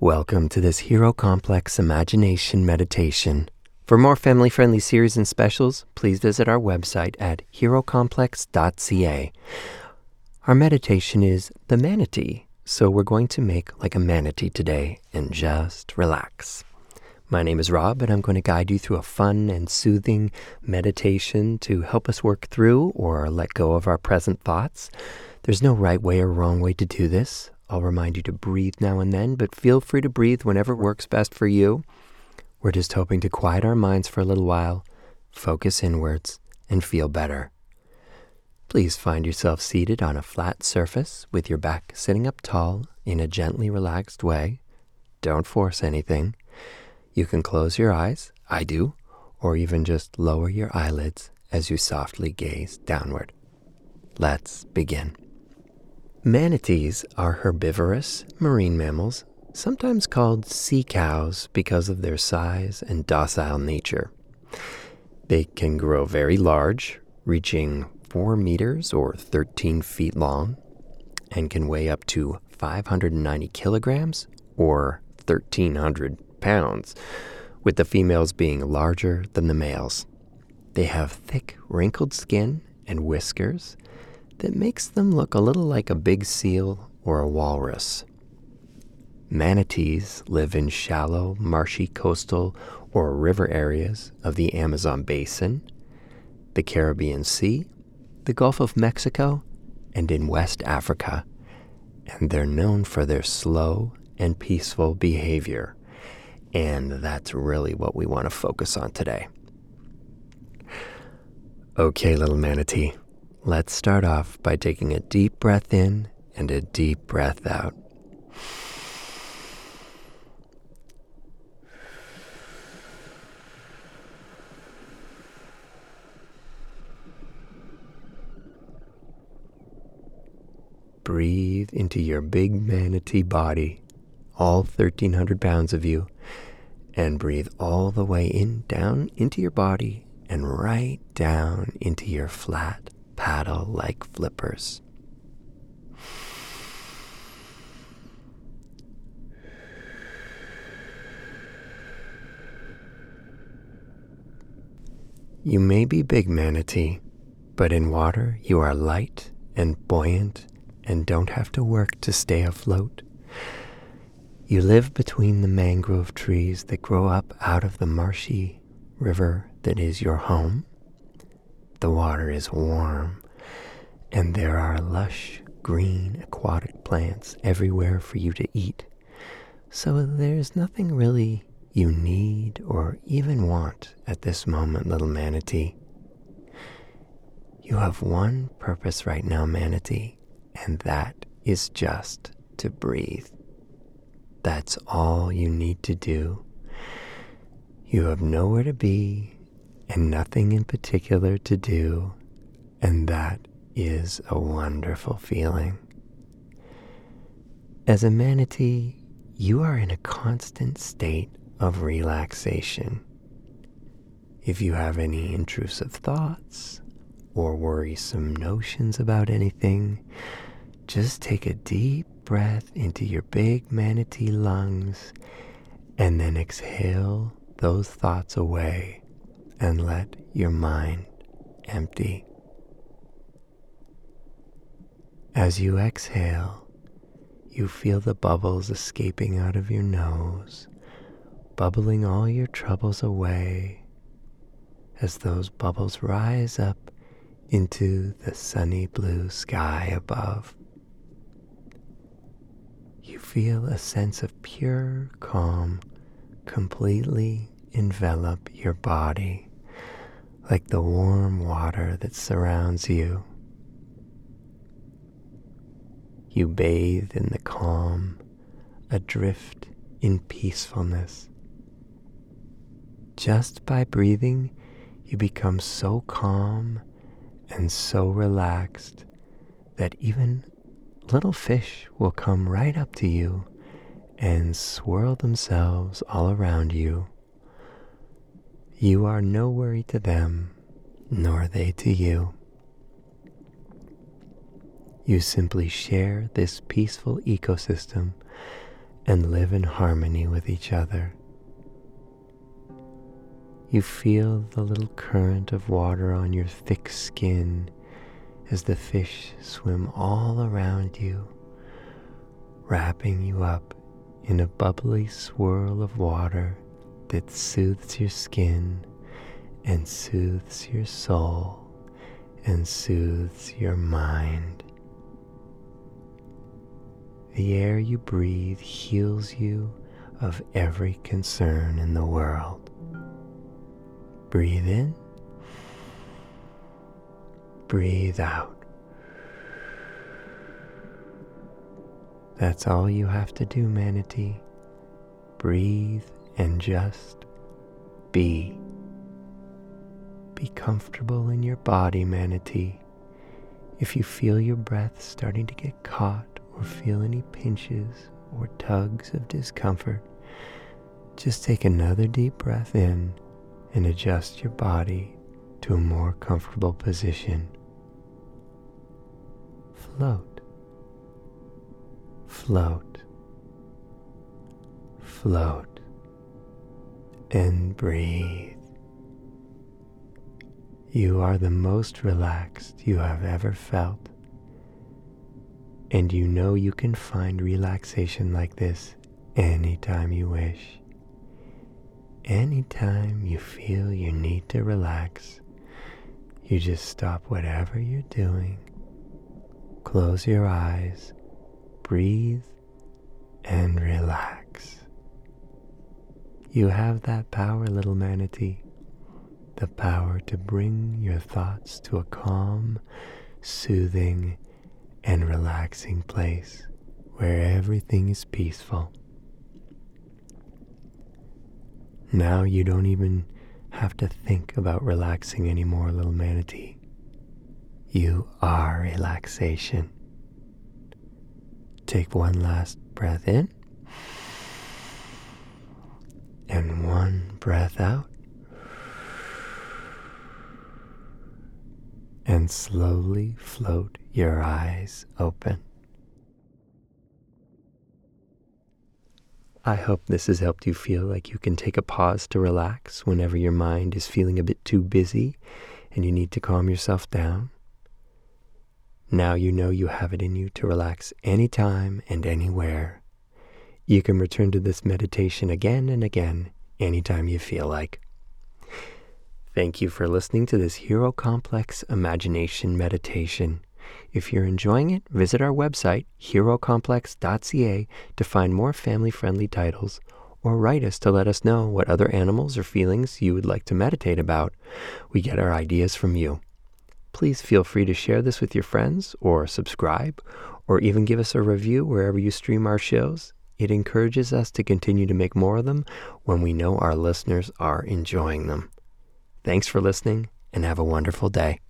Welcome to this Hero Complex Imagination Meditation. For more family friendly series and specials, please visit our website at herocomplex.ca. Our meditation is the manatee, so we're going to make like a manatee today and just relax. My name is Rob, and I'm going to guide you through a fun and soothing meditation to help us work through or let go of our present thoughts. There's no right way or wrong way to do this. I'll remind you to breathe now and then, but feel free to breathe whenever it works best for you. We're just hoping to quiet our minds for a little while, focus inwards, and feel better. Please find yourself seated on a flat surface with your back sitting up tall in a gently relaxed way. Don't force anything. You can close your eyes, I do, or even just lower your eyelids as you softly gaze downward. Let's begin. Manatees are herbivorous marine mammals, sometimes called sea cows because of their size and docile nature. They can grow very large, reaching 4 meters or 13 feet long, and can weigh up to 590 kilograms or 1,300 pounds, with the females being larger than the males. They have thick, wrinkled skin and whiskers that makes them look a little like a big seal or a walrus. Manatees live in shallow, marshy coastal or river areas of the Amazon basin, the Caribbean Sea, the Gulf of Mexico, and in West Africa, and they're known for their slow and peaceful behavior. And that's really what we want to focus on today. Okay, little manatee, Let's start off by taking a deep breath in and a deep breath out. Breathe into your big manatee body, all 1,300 pounds of you, and breathe all the way in, down into your body, and right down into your flat paddle like flippers. You may be big, manatee, but in water you are light and buoyant and don't have to work to stay afloat. You live between the mangrove trees that grow up out of the marshy river that is your home the water is warm, and there are lush green aquatic plants everywhere for you to eat. So there's nothing really you need or even want at this moment, little manatee. You have one purpose right now, manatee, and that is just to breathe. That's all you need to do. You have nowhere to be and nothing in particular to do, and that is a wonderful feeling. As a manatee, you are in a constant state of relaxation. If you have any intrusive thoughts or worrisome notions about anything, just take a deep breath into your big manatee lungs and then exhale those thoughts away and let your mind empty. As you exhale, you feel the bubbles escaping out of your nose, bubbling all your troubles away as those bubbles rise up into the sunny blue sky above. You feel a sense of pure calm completely envelop your body like the warm water that surrounds you. You bathe in the calm, adrift in peacefulness. Just by breathing, you become so calm and so relaxed that even little fish will come right up to you and swirl themselves all around you you are no worry to them, nor they to you. You simply share this peaceful ecosystem and live in harmony with each other. You feel the little current of water on your thick skin as the fish swim all around you, wrapping you up in a bubbly swirl of water that soothes your skin and soothes your soul and soothes your mind. The air you breathe heals you of every concern in the world. Breathe in, breathe out. That's all you have to do, Manatee. Breathe and just be. Be comfortable in your body, Manatee. If you feel your breath starting to get caught or feel any pinches or tugs of discomfort, just take another deep breath in and adjust your body to a more comfortable position. Float, float, float, and breathe. You are the most relaxed you have ever felt and you know you can find relaxation like this anytime you wish. Anytime you feel you need to relax, you just stop whatever you're doing, close your eyes, breathe, and relax. You have that power, little manatee, the power to bring your thoughts to a calm, soothing, and relaxing place where everything is peaceful. Now you don't even have to think about relaxing anymore, little manatee. You are relaxation. Take one last breath in and one breath out. And slowly float your eyes open. I hope this has helped you feel like you can take a pause to relax whenever your mind is feeling a bit too busy and you need to calm yourself down. Now you know you have it in you to relax anytime and anywhere. You can return to this meditation again and again anytime you feel like. Thank you for listening to this Hero Complex Imagination Meditation. If you're enjoying it, visit our website, herocomplex.ca, to find more family friendly titles, or write us to let us know what other animals or feelings you would like to meditate about. We get our ideas from you. Please feel free to share this with your friends, or subscribe, or even give us a review wherever you stream our shows. It encourages us to continue to make more of them when we know our listeners are enjoying them. Thanks for listening and have a wonderful day.